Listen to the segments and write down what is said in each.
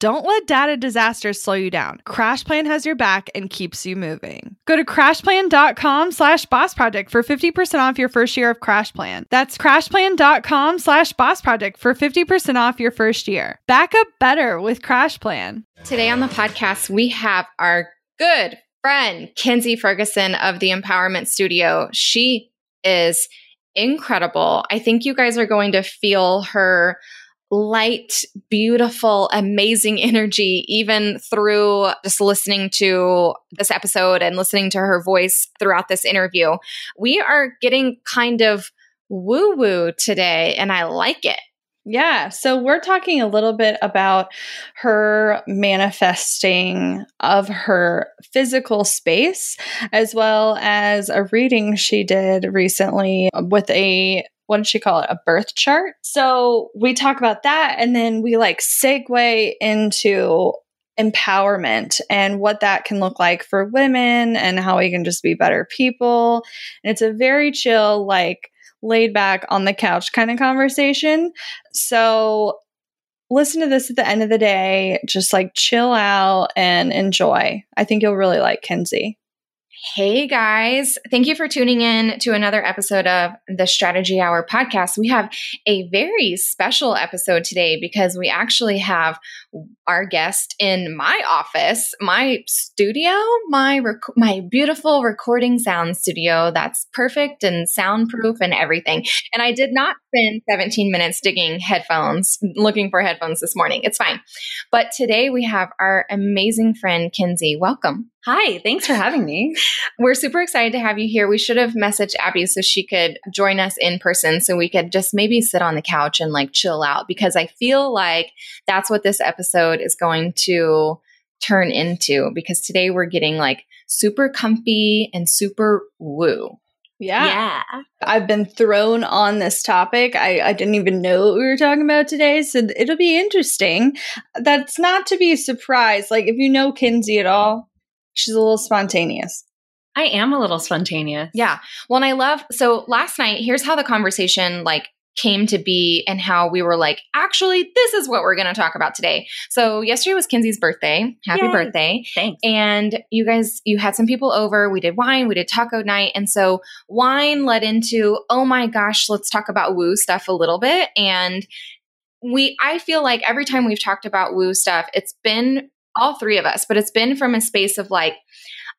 Don't let data disasters slow you down. CrashPlan has your back and keeps you moving. Go to crashplan.com slash boss project for 50% off your first year of CrashPlan. That's crashplan.com slash boss project for 50% off your first year. Back up better with CrashPlan. Today on the podcast, we have our good friend, Kinzie Ferguson of the Empowerment Studio. She is incredible. I think you guys are going to feel her light, beautiful, amazing energy, even through just listening to this episode and listening to her voice throughout this interview. We are getting kind of woo woo today, and I like it. Yeah. So we're talking a little bit about her manifesting of her physical space, as well as a reading she did recently uh, with a what did she call it? A birth chart. So we talk about that and then we like segue into empowerment and what that can look like for women and how we can just be better people. And it's a very chill, like laid back on the couch kind of conversation. So listen to this at the end of the day, just like chill out and enjoy. I think you'll really like Kinzie. Hey guys, thank you for tuning in to another episode of the Strategy Hour podcast. We have a very special episode today because we actually have our guest in my office, my studio, my rec- my beautiful recording sound studio that's perfect and soundproof and everything. And I did not spend 17 minutes digging headphones, looking for headphones this morning. It's fine. But today we have our amazing friend Kinzie. Welcome. Hi, thanks for having me. We're super excited to have you here. We should have messaged Abby so she could join us in person so we could just maybe sit on the couch and like chill out because I feel like that's what this episode is going to turn into because today we're getting like super comfy and super woo. Yeah. Yeah. I've been thrown on this topic. I, I didn't even know what we were talking about today. So it'll be interesting. That's not to be surprised. Like, if you know Kinzie at all, she's a little spontaneous. I am a little spontaneous. Yeah. Well, and I love so last night, here's how the conversation like came to be and how we were like, actually, this is what we're going to talk about today. So, yesterday was Kinzie's birthday. Happy Yay. birthday. Thanks. And you guys, you had some people over. We did wine, we did taco night. And so, wine led into, oh my gosh, let's talk about woo stuff a little bit. And we, I feel like every time we've talked about woo stuff, it's been all three of us, but it's been from a space of like,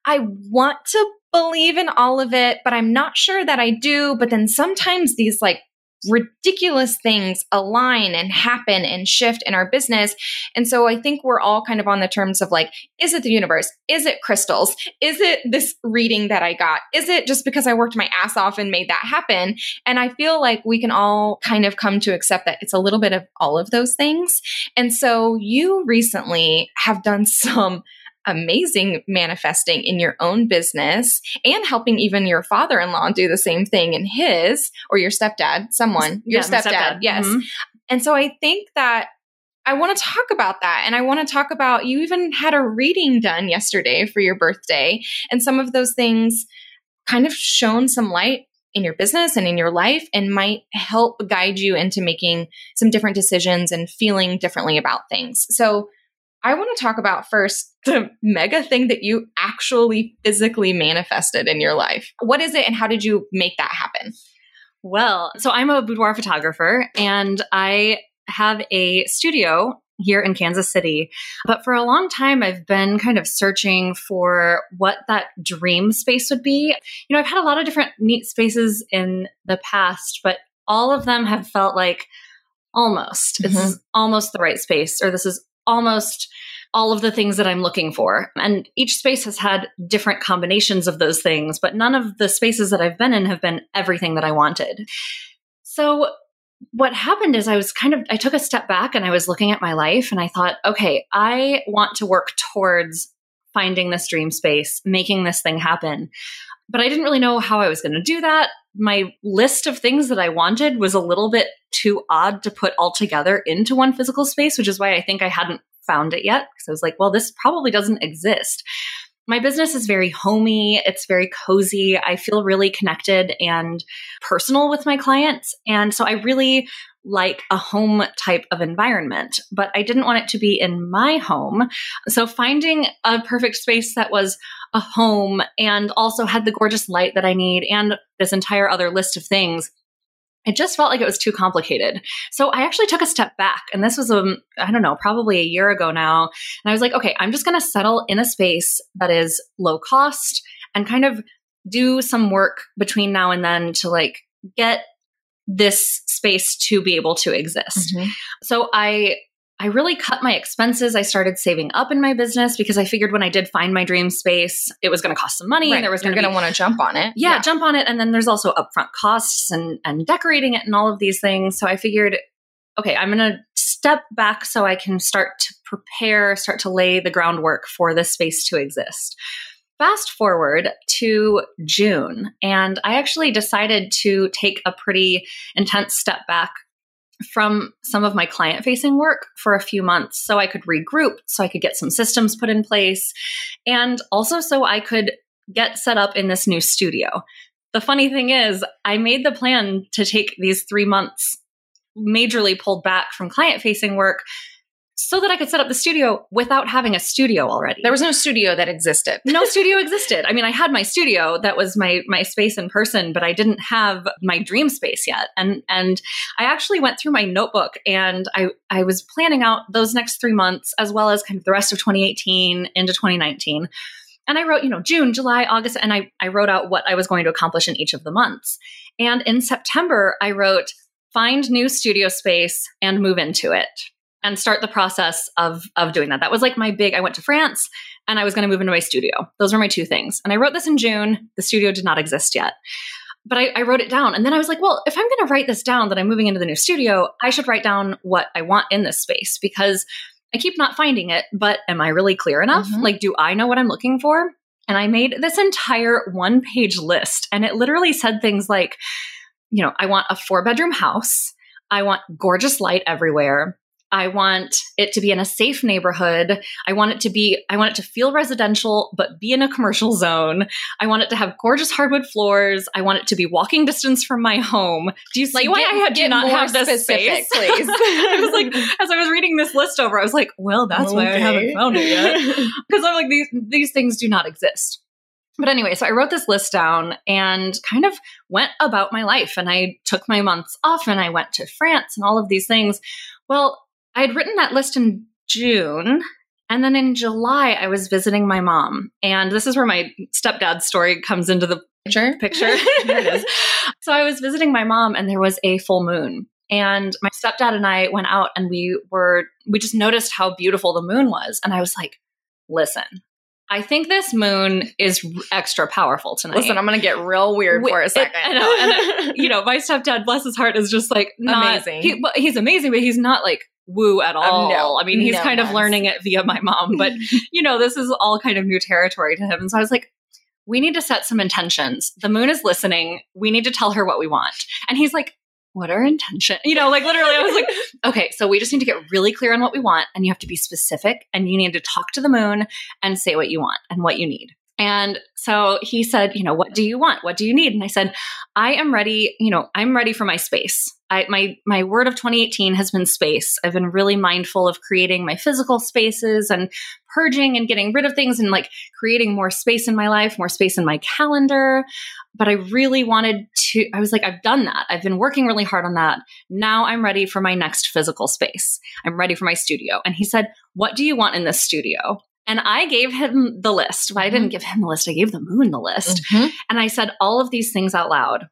I want to believe in all of it, but I'm not sure that I do. But then sometimes these like ridiculous things align and happen and shift in our business. And so I think we're all kind of on the terms of like, is it the universe? Is it crystals? Is it this reading that I got? Is it just because I worked my ass off and made that happen? And I feel like we can all kind of come to accept that it's a little bit of all of those things. And so you recently have done some amazing manifesting in your own business and helping even your father-in-law do the same thing in his or your stepdad, someone, your Yeah, stepdad, stepdad. yes. Mhm. And so I think that I want to talk about that. And I want to talk about you even had a reading done yesterday for your birthday. And some of those things kind of shone some light in your business and in your life and might help guide you into making some different decisions and feeling differently about things. So I want to talk about first the mega thing that you actually physically manifested in your life. What is it and how did you make that happen? Well, so I'm a boudoir photographer and I have a studio here in Kansas City. But for a long time, I've been kind of searching for what that dream space would be. You know, I've had a lot of different neat spaces in the past, but all of them have felt like almost, this Mhm. is almost the right space, or this is almost all of the things that I'm looking for. And each space has had different combinations of those things, but none of the spaces that I've been in have been everything that I wanted. So what happened is I was kind of, I took a step back and I was looking at my life and I thought, okay, I want to work towards finding this dream space, making this thing happen. But I didn't really know how I was going to do that. My list of things that I wanted was a little bit too odd to put all together into one physical space, which is why I think I hadn't found it yet. Because I was like, well, this probably doesn't exist. My business is very homey, it's very cozy. I feel really connected and personal with my clients. And so I really like a home type of environment, but I didn't want it to be in my home. So finding a perfect space that was a home and also had the gorgeous light that I need and this entire other list of things it just felt like it was too complicated. So I actually took a step back and this was um I don't know, probably a year ago now. And I was like, okay, I'm just going to settle in a space that is low cost and kind of do some work between now and then to like get this space to be able to exist. Mm-hmm. So I I really cut my expenses. I started saving up in my business because I figured when I did find my dream space, it was going to cost some money. Right. And there was going to want to jump on it. Yeah, yeah, jump on it. And then there's also upfront costs and and decorating it and all of these things. So I figured, okay, I'm going to step back so I can start to prepare, start to lay the groundwork for this space to exist. Fast forward to June, and I actually decided to take a pretty intense step back from some of my client facing work for a few months so I could regroup, so I could get some systems put in place, and also so I could get set up in this new studio. The funny thing is, I made the plan to take these three months majorly pulled back from client facing work so that I could set up the studio without having a studio already. There was no studio that existed. no studio existed. I mean, I had my studio that was my my space in person, but I didn't have my dream space yet. And and I actually went through my notebook and I I was planning out those next 3 months as well as kind of the rest of 2018 into 2019. And I wrote, you know, June, July, August, and I, I wrote out what I was going to accomplish in each of the months. And in September, I wrote, find new studio space and move into it and start the process of of doing that. That was like my big I went to France and I was going to move into my studio. Those were my two things. And I wrote this in June. The studio did not exist yet. But I, I wrote it down. And then I was like, well, if I'm going to write this down that I'm moving into the new studio, I should write down what I want in this space because I keep not finding it. But am I really clear enough? Mm-hmm. Like, do I know what I'm looking for? And I made this entire one page list. And it literally said things like, you know, I want a four bedroom house. I want gorgeous light everywhere. I want it to be in a safe neighborhood. I want it to be, I want it to feel residential, but be in a commercial zone. I want it to have gorgeous hardwood floors. I want it to be walking distance from my home. Do you see like, why get, I had, do not have this specific, space? Please. I was like, as I was reading this list over, I was like, well, that's okay. why I haven't found it yet. Because I'm like, these, these things do not exist. But anyway, so I wrote this list down and kind of went about my life. And I took my months off and I went to France and all of these things. Well, I had written that list in June. And then in July, I was visiting my mom. And this is where my stepdad's story comes into the picture. picture. there it is. So I was visiting my mom, and there was a full moon. And my stepdad and I went out and we were, we just noticed how beautiful the moon was. And I was like, listen, I think this moon is extra powerful tonight. Listen, I'm going to get real weird for a second. It, know. And, you know, my stepdad, bless his heart, is just like not, amazing. He, he's amazing, but he's not like woo at all. Um, no, I mean, he's no kind of learning it via my mom, but you know, this is all kind of new territory to him. And so I was like, we need to set some intentions. The moon is listening. We need to tell her what we want. And he's like, what are intention? You know, like literally, I was like, okay, so we just need to get really clear on what we want, and you have to be specific, and you need to talk to the moon and say what you want and what you need. And so he said, you know, what do you want? What do you need? And I said, I am ready, you know, I'm ready for my space. I, my my word of 2018 has been space. I've been really mindful of creating my physical spaces and purging and getting rid of things and like creating more space in my life, more space in my calendar. But I really wanted to I was like I've done that. I've been working really hard on that. Now I'm ready for my next physical space. I'm ready for my studio. And he said, "What do you want in this studio?" And I gave him the list. But I didn't mm-hmm. give him the list. I gave the moon the list. Mm-hmm. And I said all of these things out loud.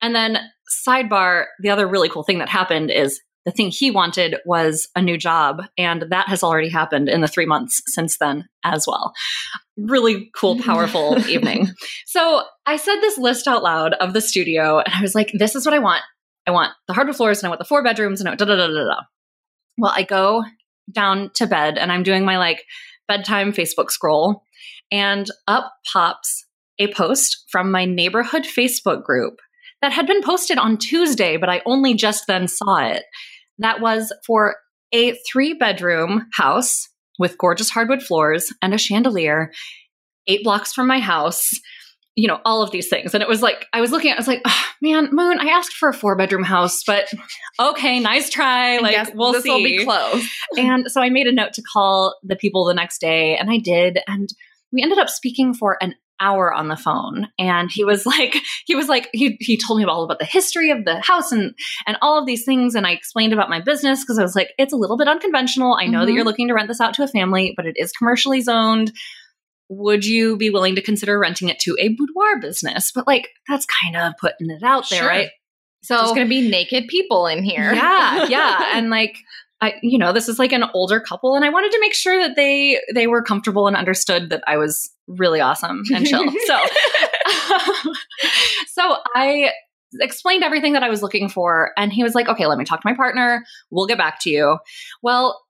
And then sidebar, the other really cool thing that happened is the thing he wanted was a new job. And that has already happened in the three months since then as well. Really cool, powerful evening. So I said this list out loud of the studio, and I was like, this is what I want. I want the hardwood floors, and I want the four bedrooms, and I da da da da da. Well, I go down to bed, and I'm doing my like bedtime Facebook scroll, and up pops a post from my neighborhood Facebook group that had been posted on Tuesday, but I only just then saw it. That was for a three bedroom house with gorgeous hardwood floors and a chandelier, eight blocks from my house. You know, all of these things. And it was like, I was looking at I was like, oh, man, Moon, I asked for a four bedroom house, but okay, nice try. Like, we'll this see. will be close. and so I made a note to call the people the next day, and I did. And we ended up speaking for an hour on the phone and he was like he was like he, he told me all about the history of the house and and all of these things and i explained about my business because i was like it's a little bit unconventional i know that Mhm. you're looking to rent this out to a family but it is commercially zoned would you be willing to consider renting it to a boudoir business but like that's kind of putting it out there Sure. right so There's going to be naked people in here. yeah, yeah, and like I, you know, this is like an older couple, and I wanted to make sure that they they were comfortable and understood that I was really awesome and chill. so, so I explained everything that I was looking for, and he was like, "Okay, let me talk to my partner. We'll get back to you." Well,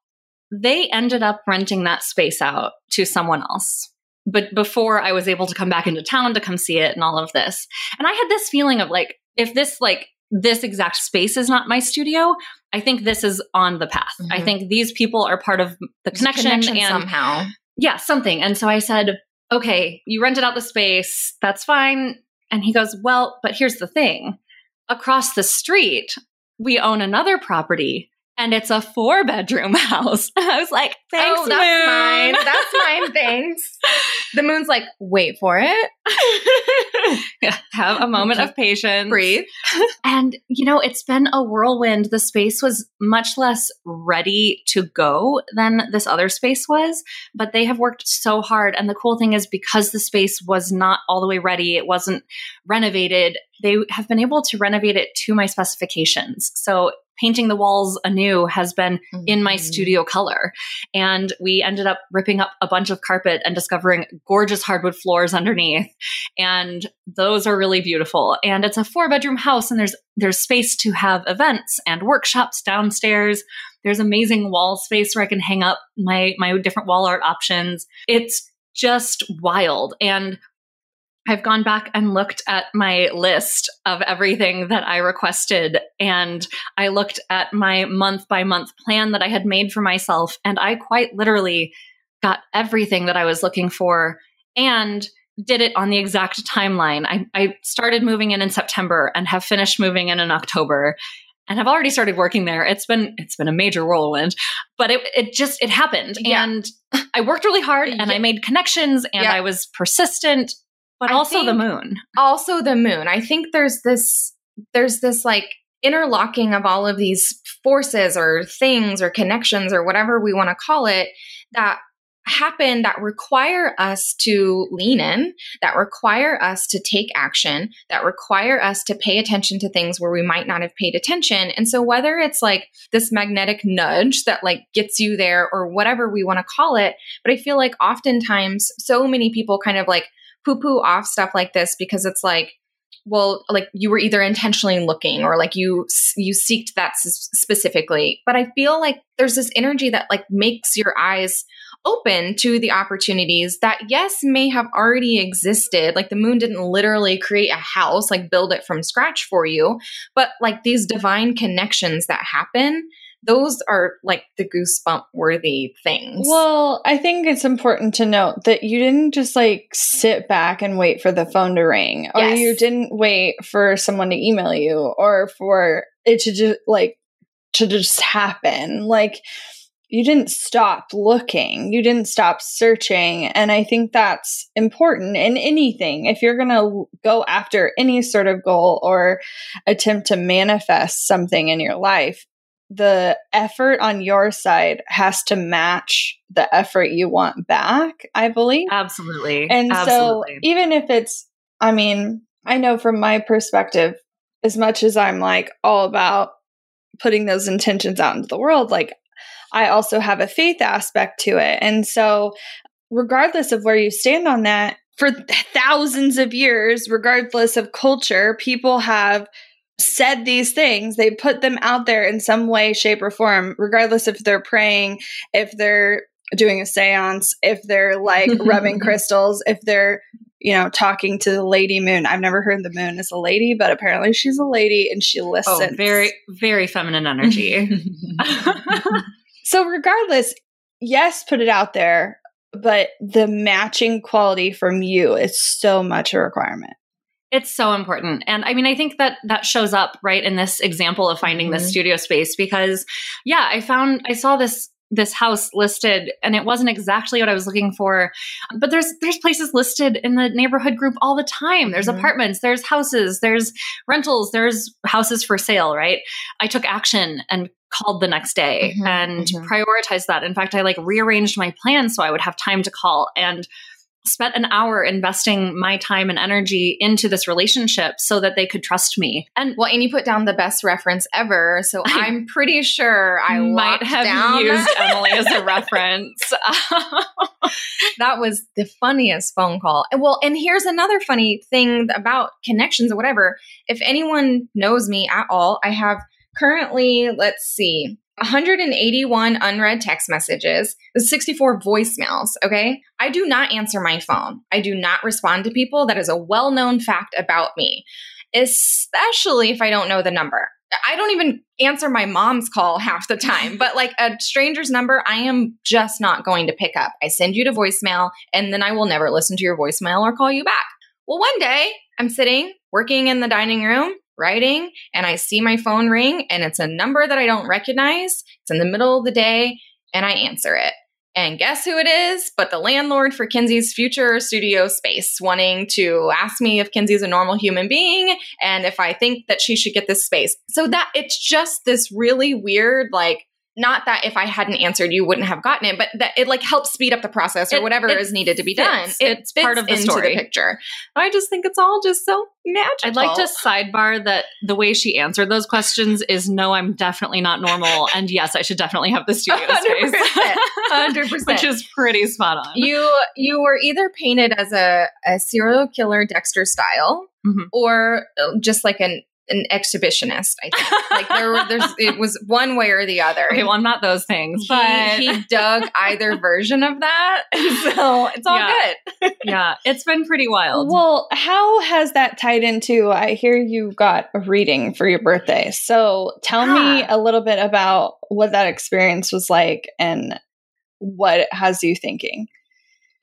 they ended up renting that space out to someone else. But before I was able to come back into town to come see it and all of this. And I had this feeling of like, if this like this exact space is not my studio, I think this is on the path. I Mhm. think these people are part of the connection, connection and somehow. yeah, something. And so I said, okay, you rented out the space. That's fine. And he goes, well, but here's the thing across the street, we own another property and it's a four bedroom house. I was like, oh, thanks, oh, that's Moon." mine. That's mine. Thanks. The moon's like, wait for it. Yeah, Have a moment of patience. Breathe. And, you know, it's been a whirlwind. The space was much less ready to go than this other space was, but they have worked so hard. And the cool thing is, because the space was not all the way ready, it wasn't renovated, they have been able to renovate it to my specifications. So, painting the walls anew has been in my Mhm. studio color. And we ended up ripping up a bunch of carpet and discovering gorgeous hardwood floors underneath. And those are really beautiful. And it's a four bedroom house and there's there's space to have events and workshops downstairs. There's amazing wall space where I can hang up my my different wall art options. It's just wild. And I've gone back and looked at my list of everything that I requested and I looked at my month by month plan that I had made for myself, and I quite literally got everything that I was looking for and did it on the exact timeline. I, I started moving in in September and have finished moving in in October and have already started working there. It's been it's been a major whirlwind, but it it just it happened, Yeah. and I worked really hard and I made connections and Yeah. I was persistent, but I also the moon. also the moon i think there's this there's this like interlocking of all of these forces or things or connections or whatever we want to call it that happen that require us to lean in that require us to take action that require us to pay attention to things where we might not have paid attention and so whether it's like this magnetic nudge that like gets you there or whatever we want to call it but i feel like oftentimes so many people kind of like poo poo off stuff like this because it's like, well, like you were either intentionally looking or like you you seeked that s- specifically. But I feel like there's this energy that like makes your eyes open to the opportunities that yes may have already existed like the moon didn't literally create a house like build it from scratch for you but like these divine connections that happen those are like the goosebump worthy things Well, I think it's important to note that you didn't just like sit back and wait for the phone to ring, or Yes. you didn't wait for someone to email you, or for it to just like to just happen. Like you didn't stop looking, you didn't stop searching, and I think that's important in anything. If you're gonna go after any sort of goal or attempt to manifest something in your life, the effort on your side has to match the effort you want back, I believe. Absolutely. And Absolutely. so, even if it's, I mean, I know from my perspective, as much as I'm like all about putting those intentions out into the world, like I also have a faith aspect to it. And so, regardless of where you stand on that, for thousands of years, regardless of culture, people have said these things. They put them out there in some way, shape, or form, regardless if they're praying, if they're doing a seance, if they're like rubbing crystals, if they're you know, talking to the lady moon. I've never heard the moon is a lady, but apparently she's a lady and she oh, listens. Oh, very, very feminine energy. so, regardless, yes, put it out there, but the matching quality from you is so much a requirement. It's so important. And I mean, I think that that shows up right in this example of finding mm-hmm. this studio space because, yeah, I found, I saw this this house listed and it wasn't exactly what I was looking for. But there's there's places listed in the neighborhood group all the time. There's mm-hmm. apartments, there's houses, there's rentals, there's houses for sale, right? I took action and called the next day mm-hmm. and mm-hmm. prioritized that. In fact, I like rearranged my plan so I would have time to call and spent an hour investing my time and energy into this relationship so that they could trust me. And well, and you put down the best reference ever, so I am pretty sure I might have down. used Emily as a reference. that was the funniest phone call. And well, and here's another funny thing about connections or whatever. If anyone knows me at all, I have currently, let's see, 181 unread text messages, 64 voicemails. Okay. I do not answer my phone. I do not respond to people. That is a well known fact about me, especially if I don't know the number. I don't even answer my mom's call half the time, but like a stranger's number, I am just not going to pick up. I send you to voicemail and then I will never listen to your voicemail or call you back. Well, one day I'm sitting working in the dining room writing and I see my phone ring and it's a number that I don't recognize. It's in the middle of the day and I answer it. And guess who it is? But the landlord for Kinzie's future studio space, wanting to ask me if Kinzie's a normal human being and if I think that she should get this space. So that it's just this really weird, like, not that if I hadn't answered, you wouldn't have gotten it, but that it like helps speed up the process or it, whatever it is needed to be fits. done. It it's part of the story. The picture. I just think it's all just so magical. I'd like to sidebar that the way she answered those questions is no, I'm definitely not normal, and yes, I should definitely have the studio 100%, space, hundred percent, which is pretty spot on. You you were either painted as a, a serial killer Dexter style, mm-hmm. or uh, just like an an exhibitionist. I think like there, there's it was one way or the other. Okay, well, I'm not those things, but he, he dug either version of that, so it's all yeah. good. yeah, it's been pretty wild. Well, how has that tied into? I hear you got a reading for your birthday, so tell me ah. a little bit about what that experience was like and what has you thinking.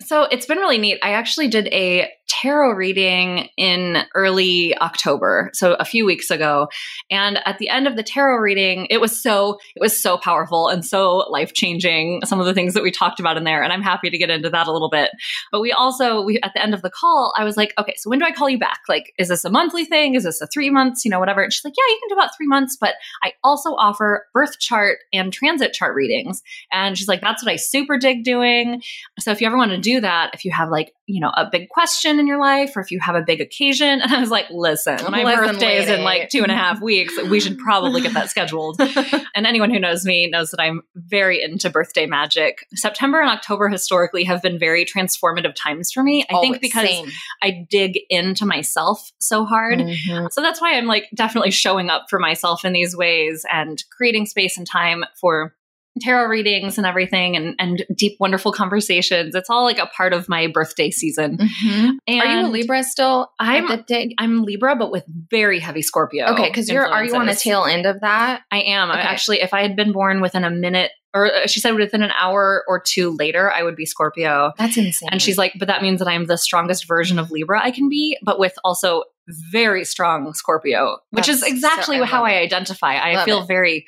So it's been really neat. I actually did a tarot reading in early October, so a few weeks ago. And at the end of the tarot reading, it was so it was so powerful and so life-changing some of the things that we talked about in there and I'm happy to get into that a little bit. But we also we at the end of the call, I was like, "Okay, so when do I call you back? Like is this a monthly thing? Is this a 3 months, you know, whatever?" And she's like, "Yeah, you can do about 3 months, but I also offer birth chart and transit chart readings." And she's like, "That's what I super dig doing." So if you ever want to do that, if you have like, you know, a big question in your life or if you have a big occasion. And I was like, listen, my listen, birthday lady. is in like two and a half weeks. We should probably get that scheduled. and anyone who knows me knows that I'm very into birthday magic. September and October historically have been very transformative times for me. I oh, think because same. I dig into myself so hard. Mm-hmm. So that's why I'm like definitely showing up for myself in these ways and creating space and time for tarot readings and everything and, and deep, wonderful conversations. It's all like a part of my birthday season. Mm-hmm. And are you a Libra still? I'm I'm Libra, but with very heavy Scorpio. Okay, because you're are you on the tail end of that? I am. Okay. Actually, if I had been born within a minute or uh, she said within an hour or two later, I would be Scorpio. That's insane. And she's like, but that means that I'm the strongest version of Libra I can be, but with also very strong Scorpio, which That's is exactly so, I how I identify. I love feel it. very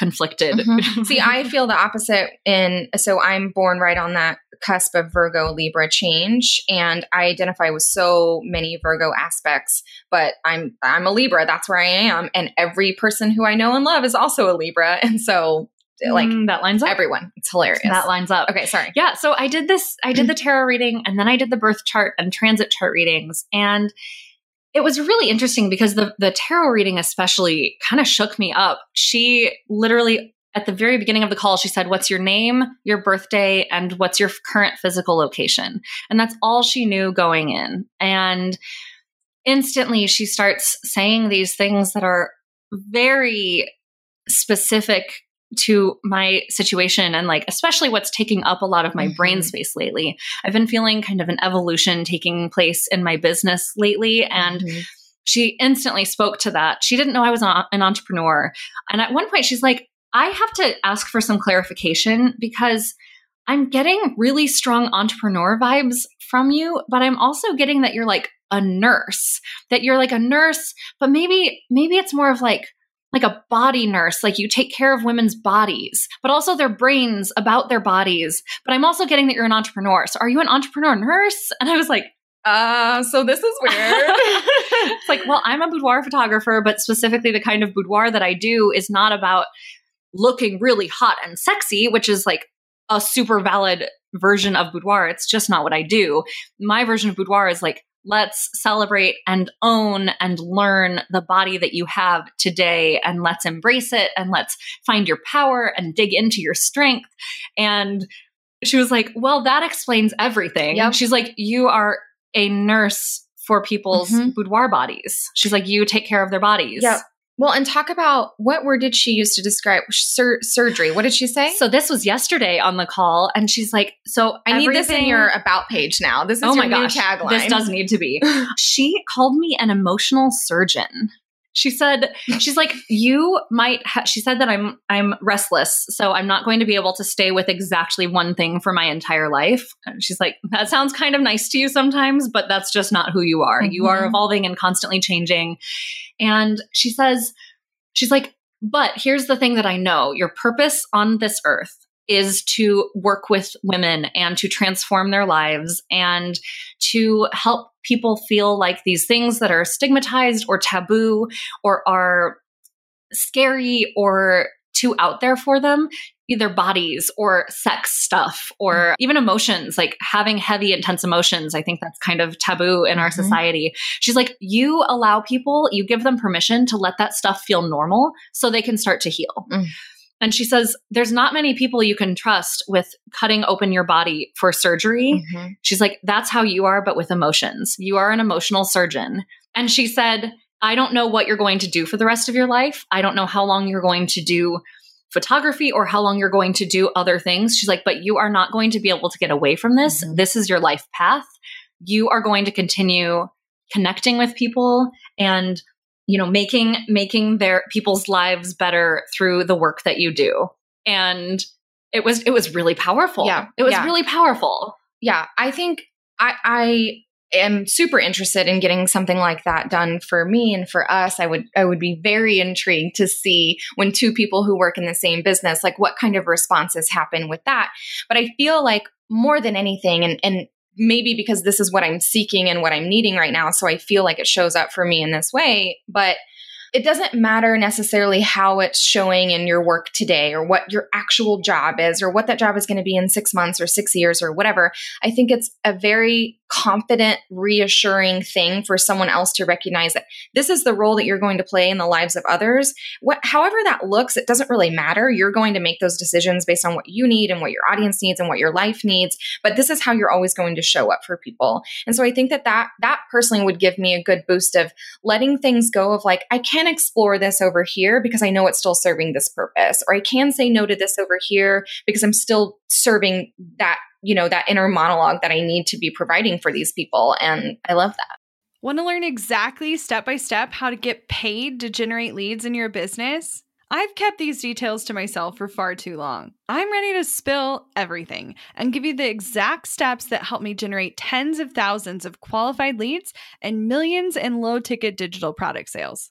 conflicted. Mm-hmm. See, I feel the opposite in so I'm born right on that cusp of Virgo Libra change and I identify with so many Virgo aspects, but I'm I'm a Libra, that's where I am and every person who I know and love is also a Libra and so like mm, that lines up everyone it's hilarious that lines up okay sorry yeah so i did this i did the tarot reading and then i did the birth chart and transit chart readings and it was really interesting because the the tarot reading especially kind of shook me up. She literally at the very beginning of the call she said what's your name, your birthday and what's your current physical location. And that's all she knew going in. And instantly she starts saying these things that are very specific to my situation and like especially what's taking up a lot of my mm-hmm. brain space lately. I've been feeling kind of an evolution taking place in my business lately and mm-hmm. she instantly spoke to that. She didn't know I was an entrepreneur. And at one point she's like, "I have to ask for some clarification because I'm getting really strong entrepreneur vibes from you, but I'm also getting that you're like a nurse, that you're like a nurse, but maybe maybe it's more of like like a body nurse, like you take care of women's bodies, but also their brains about their bodies. But I'm also getting that you're an entrepreneur. So are you an entrepreneur nurse? And I was like, uh, so this is weird. it's like, well, I'm a boudoir photographer, but specifically the kind of boudoir that I do is not about looking really hot and sexy, which is like a super valid version of boudoir. It's just not what I do. My version of boudoir is like let's celebrate and own and learn the body that you have today and let's embrace it and let's find your power and dig into your strength. And she was like well that explains everything. Yep. she's like you are a nurse for people's mm-hmm. boudoir bodies. She's like you take care of their bodies. Yeah well, and talk about what word did she use to describe sur- surgery? What did she say? So this was yesterday on the call, and she's like, "So I need this in your about page now. This is oh my gosh, tagline. This does need to be." she called me an emotional surgeon. She said, "She's like, you might." Ha-, she said that I'm I'm restless, so I'm not going to be able to stay with exactly one thing for my entire life. And she's like, "That sounds kind of nice to you sometimes, but that's just not who you are. Mm-hmm. You are mm-hmm. evolving and constantly changing." And she says, she's like, but here's the thing that I know your purpose on this earth is to work with women and to transform their lives and to help people feel like these things that are stigmatized or taboo or are scary or too out there for them either bodies or sex stuff or mm-hmm. even emotions, like having heavy, intense emotions. I think that's kind of taboo in our mm-hmm. society. She's like, you allow people, you give them permission to let that stuff feel normal so they can start to heal. Mm. And she says, there's not many people you can trust with cutting open your body for surgery. Mm-hmm. She's like, that's how you are, but with emotions. You are an emotional surgeon. And she said, I don't know what you're going to do for the rest of your life. I don't know how long you're going to do photography or how long you're going to do other things. She's like, but you are not going to be able to get away from this. Mm-hmm. This is your life path. You are going to continue connecting with people and you know making making their people's lives better through the work that you do. And it was it was really powerful. Yeah. It was yeah. really powerful. Yeah. I think i i am super interested in getting something like that done for me and for us. I would i would be very intrigued to see when two people who work in the same business like what kind of responses happen with that. But i feel like more than anything and and maybe because this is what i'm seeking and what i'm needing right now so i feel like it shows up for me in this way but it doesn't matter necessarily how it's showing in your work today or what your actual job is or what that job is going to be in six months or six years or whatever. I think it's a very confident, reassuring thing for someone else to recognize that this is the role that you're going to play in the lives of others. What, however that looks, it doesn't really matter. You're going to make those decisions based on what you need and what your audience needs and what your life needs. But this is how you're always going to show up for people. And so I think that that, that personally would give me a good boost of letting things go of like, I can explore this over here because I know it's still serving this purpose, or I can say no to this over here because I'm still serving that you know, that inner monologue that I need to be providing for these people. And I love that. Want to learn exactly step by step how to get paid to generate leads in your business? I've kept these details to myself for far too long. I'm ready to spill everything and give you the exact steps that help me generate tens of thousands of qualified leads and millions in low ticket digital product sales.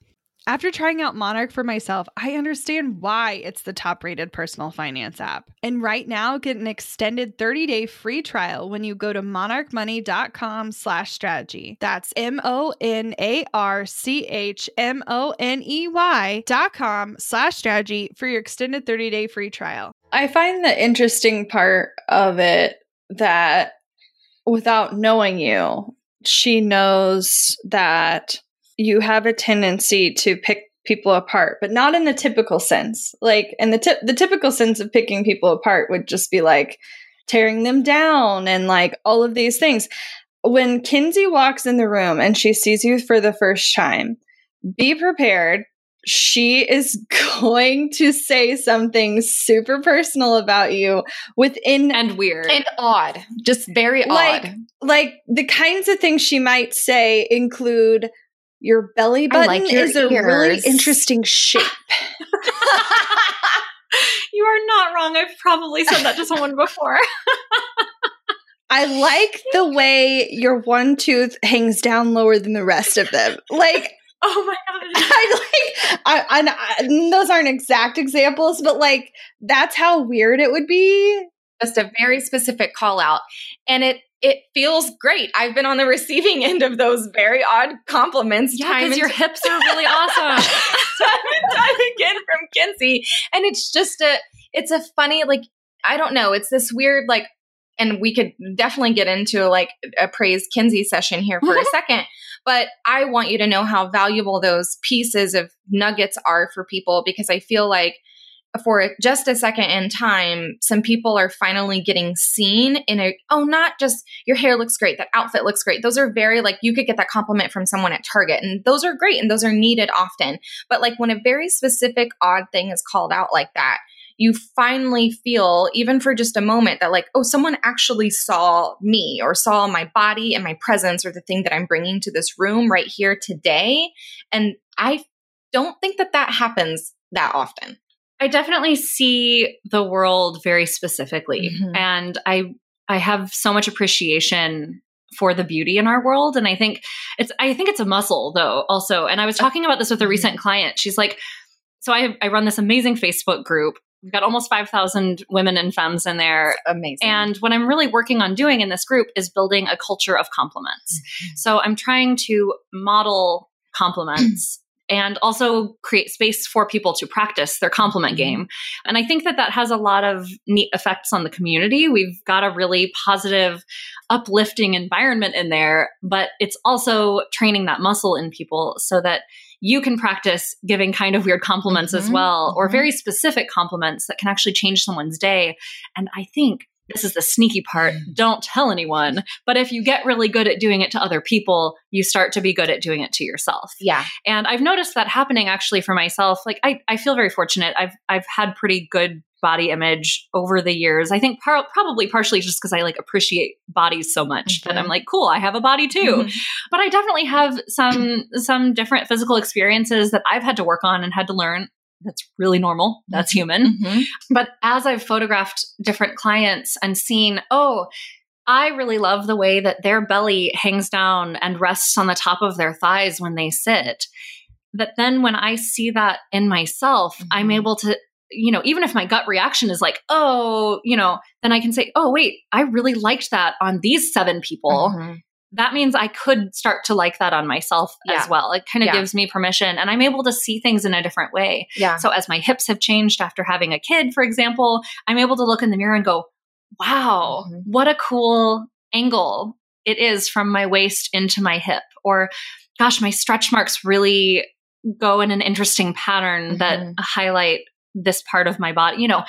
After trying out Monarch for myself, I understand why it's the top rated personal finance app. And right now, get an extended 30 day free trial when you go to monarchmoney.com slash strategy. That's M O N A R C H M O N E Y dot com slash strategy for your extended 30 day free trial. I find the interesting part of it that without knowing you, she knows that you have a tendency to pick people apart, but not in the typical sense. Like, and the t- the typical sense of picking people apart would just be like tearing them down and like all of these things. When Kinzie walks in the room and she sees you for the first time, be prepared she is going to say something super personal about you within and weird and odd, just very like, odd. Like the kinds of things she might say include your belly button like your is a really interesting shape. you are not wrong. I've probably said that to someone before. I like the way your one tooth hangs down lower than the rest of them. Like Oh my god! I like, I, I, I, those aren't exact examples, but like that's how weird it would be. Just a very specific call out, and it it feels great. I've been on the receiving end of those very odd compliments. Yeah, because your hips are really awesome. time and time again from Kinzie, and it's just a it's a funny like I don't know. It's this weird like and we could definitely get into like a praise Kinzie session here for a second. But I want you to know how valuable those pieces of nuggets are for people because I feel like for just a second in time, some people are finally getting seen in a, oh, not just your hair looks great, that outfit looks great. Those are very like, you could get that compliment from someone at Target, and those are great and those are needed often. But like when a very specific, odd thing is called out like that, you finally feel, even for just a moment, that like, oh, someone actually saw me or saw my body and my presence or the thing that I'm bringing to this room right here today. And I don't think that that happens that often. I definitely see the world very specifically. Mm-hmm. And I, I have so much appreciation for the beauty in our world and i think it's i think it's a muscle though also and i was talking about this with a recent client she's like so I, I run this amazing facebook group We've got almost 5,000 women and femmes in there. That's amazing. And what I'm really working on doing in this group is building a culture of compliments. Mm-hmm. So I'm trying to model compliments and also create space for people to practice their compliment Mm-hmm. game. And I think that that has a lot of neat effects on the community. We've got a really positive, uplifting environment in there, but it's also training that muscle in people so that you can practice giving kind of weird compliments as Mhm, well, or mhm. very specific compliments that can actually change someone's day. And I think this is the sneaky part. Don't tell anyone. But if you get really good at doing it to other people, you start to be good at doing it to yourself. Yeah. And I've noticed that happening actually for myself. Like I, I feel very fortunate. I've I've had pretty good body image over the years. I think par- probably partially just because I like appreciate bodies so much that Mhm. I'm like, cool, I have a body too. Mhm. But I definitely have some some different physical experiences that I've had to work on and had to learn. That's really normal. That's human. Mhm. But as I've photographed different clients and seen, oh, I really love the way that their belly hangs down and rests on the top of their thighs when they sit. That then when I see that in myself, I'm Mhm. able to, you know, even if my gut reaction is like, oh, you know, then I can say, oh, wait, I really liked that on these seven people Mhm. That means I could start to like that on myself Yeah. as well. It kind of Yeah. gives me permission and I'm able to see things in a different way. Yeah. So as my hips have changed after having a kid, for example, I'm able to look in the mirror and go, wow, Mhm. what a cool angle it is from my waist into my hip. Or gosh, my stretch marks really go in an interesting pattern that Mhm. highlight this part of my body, you know.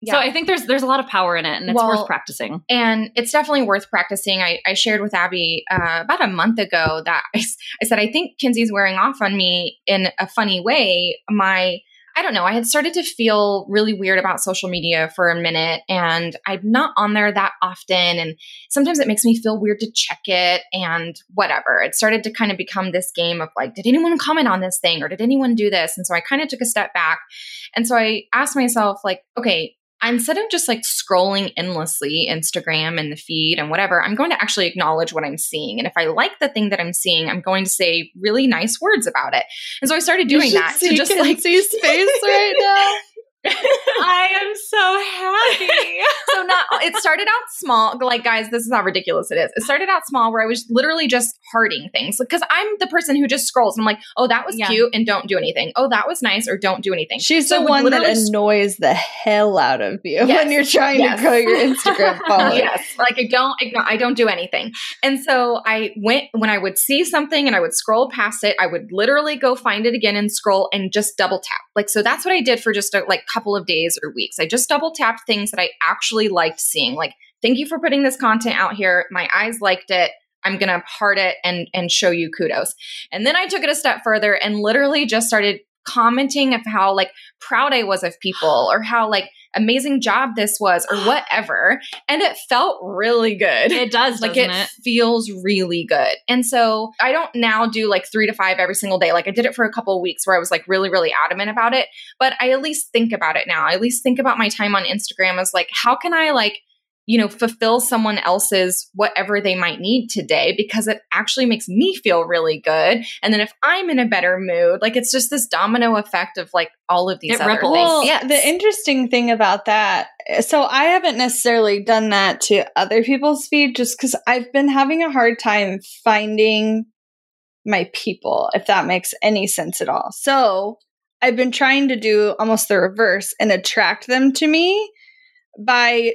Yeah. So I think there's there's a lot of power in it and it's Well, worth practicing. and it's definitely worth practicing. I, I shared with Abby uh, about a month ago that I said, I think Kinzie's wearing off on me in a funny way. My, I don't know, I had started to feel really weird about social media for a minute, and I'm not on there that often. And sometimes it makes me feel weird to check it and whatever. It started to kind of become this game of like, did anyone comment on this thing or did anyone do this? And so I kind of took a step back. And so I asked myself, like, okay, instead of just like scrolling endlessly Instagram and the feed and whatever, I'm going to actually acknowledge what I'm seeing. And if I like the thing that I'm seeing, I'm going to say really nice words about it. And so I started doing that to just like see his face right now. I am so happy. so not it started out small like guys this is how ridiculous it is it started out small where i was literally just hearting things because i'm the person who just scrolls and i'm like oh that was Yeah. cute and don't do anything oh that was nice or don't do anything She's So the one that annoys the hell out of you Yes. when you're trying Yes. to grow your Instagram following. yes like i don't igno- i don't do anything and so i went when i would see something and i would scroll past it i would literally go find it again and scroll and just double tap like so that's what i did for just a like couple of days or weeks. I just double tapped things that i actually liked seeing. Like thank you for putting this content out here. My eyes liked it. I'm gonna heart it and and show you kudos. And then i took it a step further and literally just started commenting of how like proud i was of people or how like amazing job this was or whatever. And it felt really good. It does, like it, it? feels really good. And so i don't now do like three to five every single day. Like i did it for a couple of weeks where i was like really really adamant about it. But i at least think about it now. I at least think about my time on instagram as like how can i like you know fulfill someone else's whatever they might need today because it actually makes me feel really good and then if i'm in a better mood like it's just this domino effect of like all of these It other ripples. things Well, yes. the interesting thing about that, so I haven't necessarily done that to other people's feed just because I've been having a hard time finding my people, if that makes any sense at all. So I've been trying to do almost the reverse and attract them to me by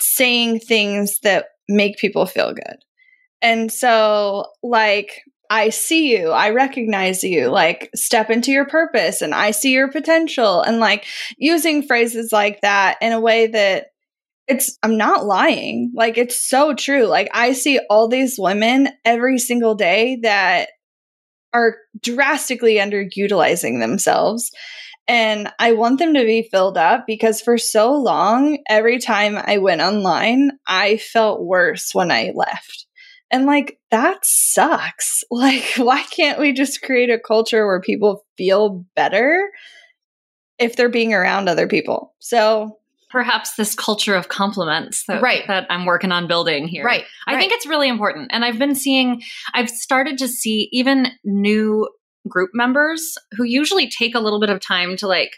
saying things that make people feel good. And so, like, I see you, I recognize you, like, step into your purpose, and I see your potential, and like using phrases like that in a way that it's, I'm not lying. Like, it's so true. Like, I see all these women every single day that are drastically underutilizing themselves. And I want them to be filled up because for so long, every time I went online, I felt worse when I left. And like, that sucks. Like, why can't we just create a culture where people feel better if they're being around other people? So, Perhaps this culture of compliments that, Right. that I'm working on building here. right I think it's really important. And I've been seeing, I've started to see even new group members who usually take a little bit of time to like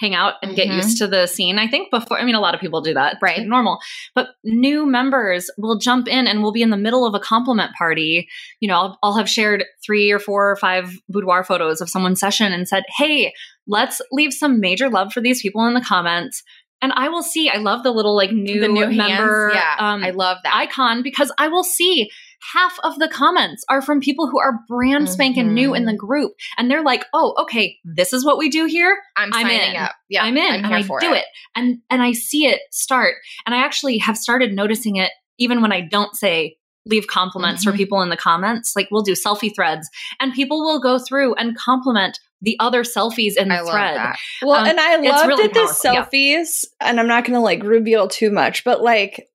hang out and get Mhm. used to the scene. I think before, I mean, a lot of people do that, Right. normal, but new members will jump in and we'll be in the middle of a compliment party. You know, I'll, I'll have shared three or four or five boudoir photos of someone's session and said, Hey, let's leave some major love for these people in the comments. And I will see, I love the little like new, the new member hands. Yeah, um, I love that. icon because I will see half of the comments are from people who are brand spanking new in the Mhm. group. And they're like, oh, okay, this is what we do here. I'm I'm signing in. up. Yeah, I'm in I'm and here I for do it. And and I see it start. And I actually have started noticing it even when I don't say leave compliments for Mhm. people in the comments. Like we'll do selfie threads and people will go through and compliment the other selfies in the I love thread. that. Well, Um, and I it's loved really that the powerful, yeah. selfies, and I'm not going to like reveal too much, but like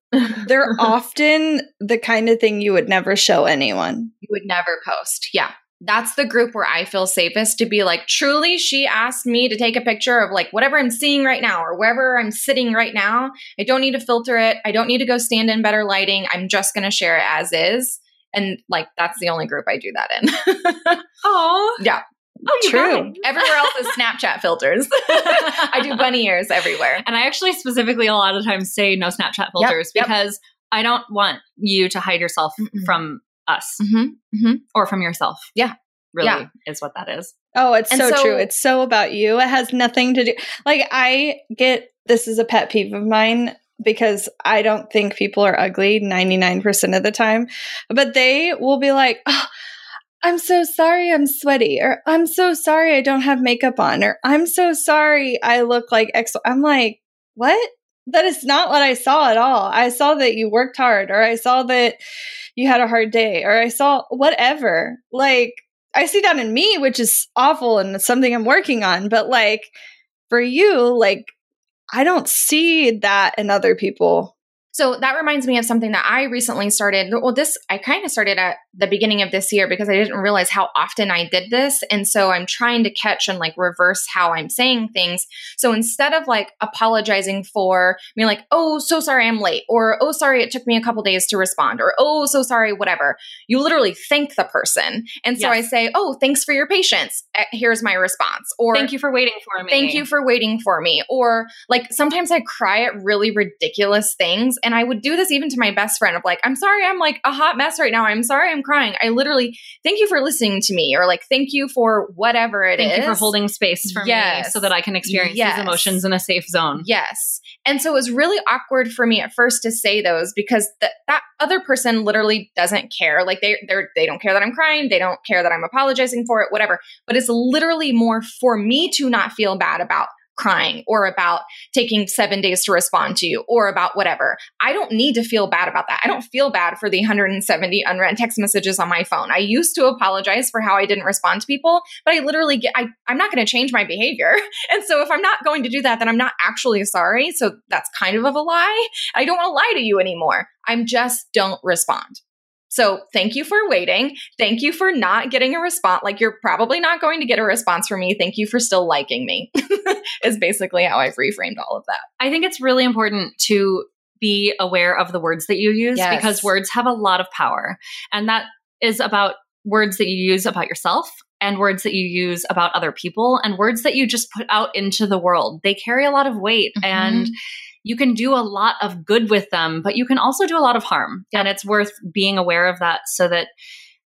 they're often the kind of thing you would never show anyone. You would never post. Yeah. That's the group where I feel safest to be like, truly, she asked me to take a picture of like whatever I'm seeing right now or wherever I'm sitting right now. I don't need to filter it. I don't need to go stand in better lighting. I'm just going to share it as is. And like, that's the only group I do that in. Oh, yeah. Oh, you True. Everywhere else is Snapchat filters. I do bunny ears everywhere. And I actually specifically a lot of times say no Snapchat filters yep. because I don't want you to hide yourself Mm-mm. from us Mm-hmm. or from yourself. Yeah. Really Yeah. is what that is. Oh, it's so, so- true. It's so about you. It has nothing to do. Like, I get this is a pet peeve of mine because I don't think people are ugly 99% of the time, but they will be like, oh, I'm so sorry I'm sweaty, or I'm so sorry I don't have makeup on, or I'm so sorry I look like X. I'm like, what? That is not what I saw at all. I saw that you worked hard, or I saw that you had a hard day, or I saw whatever. Like, I see that in me, which is awful and it's something I'm working on. But like for you, like I don't see that in other people. So that reminds me of something that I recently started. Well, this I kind of started at the beginning of this year because I didn't realize how often I did this. And so I'm trying to catch and like reverse how I'm saying things. So instead of like apologizing for being like, oh, so sorry I'm late, or oh, sorry it took me a couple days to respond, or oh, so sorry, whatever, you literally thank the person. And so Yes. I say, oh, thanks for your patience. Eh, Here's my response. Or Thank you for waiting for me. Thank you for waiting for me. Or like sometimes I cry at really ridiculous things. And I would do this even to my best friend of like, I'm sorry, I'm like a hot mess right now. I'm sorry, I'm crying. I literally thank you for listening to me, or like thank you for whatever it is. Thank you for holding space for me so that I can experience Yes. these emotions in a safe zone. Yes. And so it was really awkward for me at first to say those because th- that other person literally doesn't care. Like they they're, they don't care that I'm crying, they don't care that I'm apologizing for it, whatever. But it's literally more for me to not feel bad about crying or about taking 7 days to respond to you or about whatever. I don't need to feel bad about that. I don't feel bad for the 170 unread text messages on my phone. I used to apologize for how I didn't respond to people, but I literally get I I'm not going to change my behavior. And so if I'm not going to do that, then I'm not actually sorry. So that's kind of a lie. I don't want to lie to you anymore. I'm just don't respond. So thank you for waiting. Thank you for not getting a response. Like you're probably not going to get a response from me. Thank you for still liking me. is basically how I've reframed all of that. I think it's really important to be aware of the words that you use Yes. because words have a lot of power. And that is about words that you use about yourself and words that you use about other people and words that you just put out into the world. They carry a lot of weight Mhm. and you can do a lot of good with them, but you can also do a lot of harm. And it's worth being aware of that so that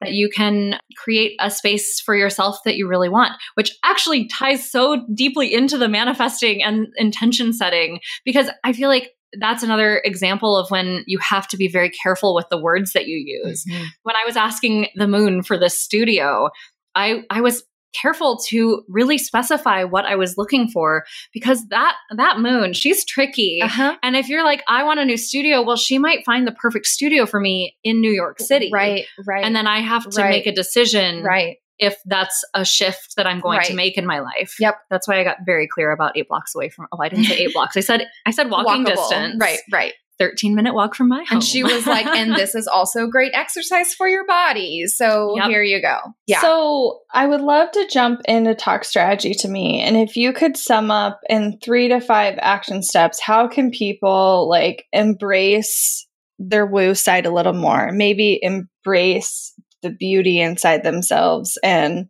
that you can create a space for yourself that you really want, which actually ties so deeply into the manifesting and intention setting because I feel like that's another example of when you have to be very careful with the words that you use. Mm-hmm. When I was asking the moon for this studio, I I was careful to really specify what I was looking for because that that moon, she's tricky. Uh-huh. And if you're like, I want a new studio, well, she might find the perfect studio for me in New York City. Right, right. And then I have to Right. make a decision right. if that's a shift that I'm going to make in my life. Yep. That's why I got very clear about eight blocks away from oh, I didn't say eight blocks. I said I said walking Walkable. distance. Right, right. 13 minute walk from my home. And she was like, and this is also great exercise for your body. So Yep. here you go. Yeah. So I would love to jump into talk strategy to me. And if you could sum up in three to five action steps, how can people like embrace their woo side a little more? Maybe embrace the beauty inside themselves and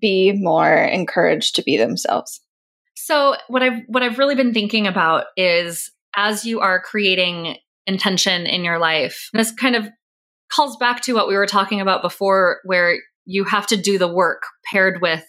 be more encouraged to be themselves. So what I've what I've really been thinking about is as you are creating intention in your life, this kind of calls back to what we were talking about before, where you have to do the work paired with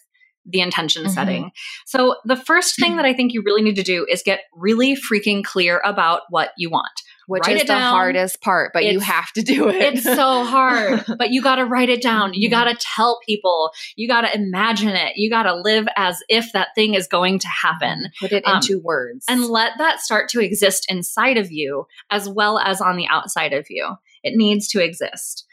the intention Mhm. setting. So the first thing that I think you really need to do is get really freaking clear about what you want. Which Write is the down. hardest part, but you have to do it. It's so hard, but you got to write it down. You Mhm. got to tell people. You got to imagine it. You got to live as if that thing is going to happen Put it Um, into words. and let that start to exist inside of you as well as on the outside of you. It needs to exist.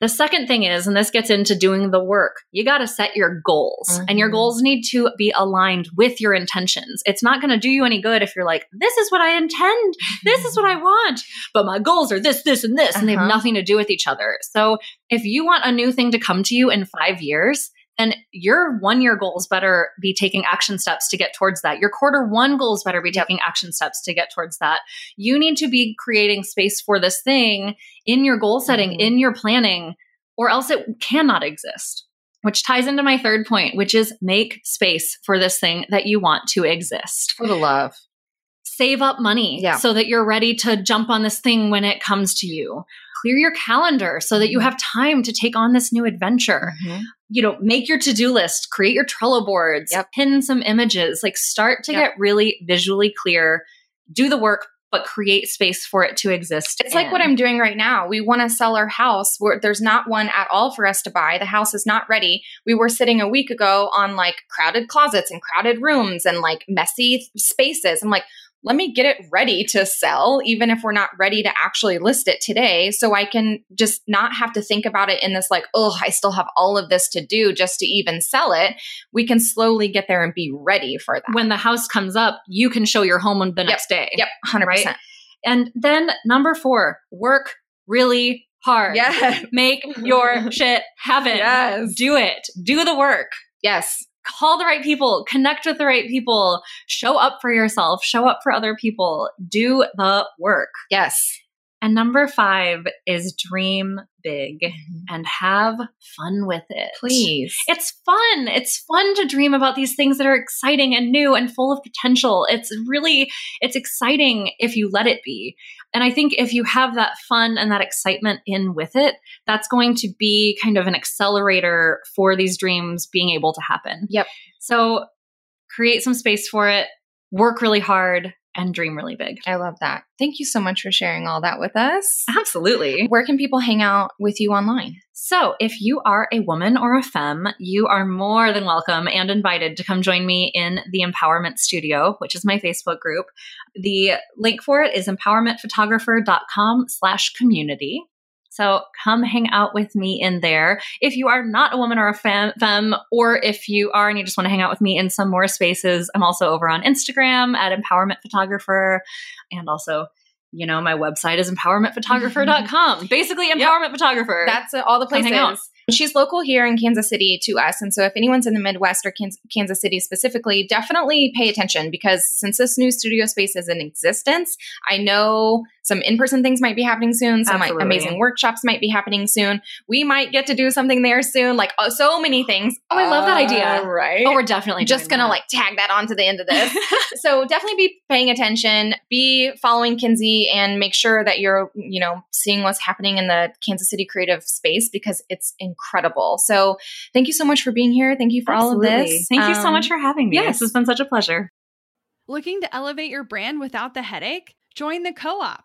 The second thing is, and this gets into doing the work, you got to set your goals and your Mhm. goals need to be aligned with your intentions. It's not going to do you any good if you're like, this is what I intend. This is what I want. But my goals are this, this, and this, and they have Uh-huh. nothing to do with each other. So if you want a new thing to come to you in five years, then your one year goals better be taking action steps to get towards that. Your quarter one goals better be taking action steps to get towards that. You need to be creating space for this thing in your goal setting, Mhm. in your planning, or else it cannot exist. Which ties into my third point, which is make space for this thing that you want to exist for the love. save up money Yeah. so that you're ready to jump on this thing when it comes to you. Clear your calendar so that you Mhm. have time to take on this new adventure. You know, make your to-do list, create your Trello boards, Yep. pin some images, like start to Yep. get really visually clear, do the work but create space for it to exist. It's like what. I'm doing right now. We want to sell our house. Where there's not one at all for us to buy. The house is not ready. We were sitting a week ago on like crowded closets and crowded rooms and like messy spaces. I'm like, let me get it ready to sell, even if we're not ready to actually list it today. So I can just not have to think about it in this like, oh, I still have all of this to do just to even sell it. We can slowly get there and be ready for that. when the house comes up, you can show your home on the next day. Yep, 100%. Right? And then number 4, work really hard. Yeah. Make your shit happen. Yes. Do it. Do the work. Yes. Call the right people, connect with the right people, show up for yourself, show up for other people, do the work. Yes. And number five is dream big mm-hmm. and have fun with it. Please. It's fun. It's fun to dream about these things that are exciting and new and full of potential. It's really it's exciting if you let it be. And I think if you have that fun and that excitement in with it, that's going to be kind of an accelerator for these dreams being able to happen. Yep. So create some space for it, work really hard and dream really big. I love that. Thank you so much for sharing all that with us. Absolutely. Where can people hang out with you online? So, if you are a woman or a femme, you are more than welcome and invited to come join me in the Empowerment Studio, which is my Facebook group. The link for it is empowermentphotographer.com slash community. So come hang out with me in there. If you are not a woman or a femme, femme, or if you are and you just want to hang out with me in some more spaces, I'm also over on Instagram at empowerment photographer and also you know, my website is empowermentphotographer.com. Basically, empowerment photographer. That's uh, all the Come hang out. places. She's local here in Kansas City to us. And so if anyone's in the Midwest or Kansas, Kansas City specifically, definitely pay attention because since this new studio space is in existence, I know some in person things might be happening soon. Some like, amazing workshops might be happening soon. We might get to do something there soon. Like oh, so many things. Oh, I love that idea. Right. oh, we're definitely just gonna that. like tag that onto the end of this. so definitely be paying attention, be following Kinzie and make sure that you're, you know, seeing what's happening in the Kansas City creative space because it's incredible. So thank you so much for being here. Thank you for all of this. Thank you so Um, much for having me. yes. This has been such a pleasure. Looking to elevate your brand without the headache? Join the Co op,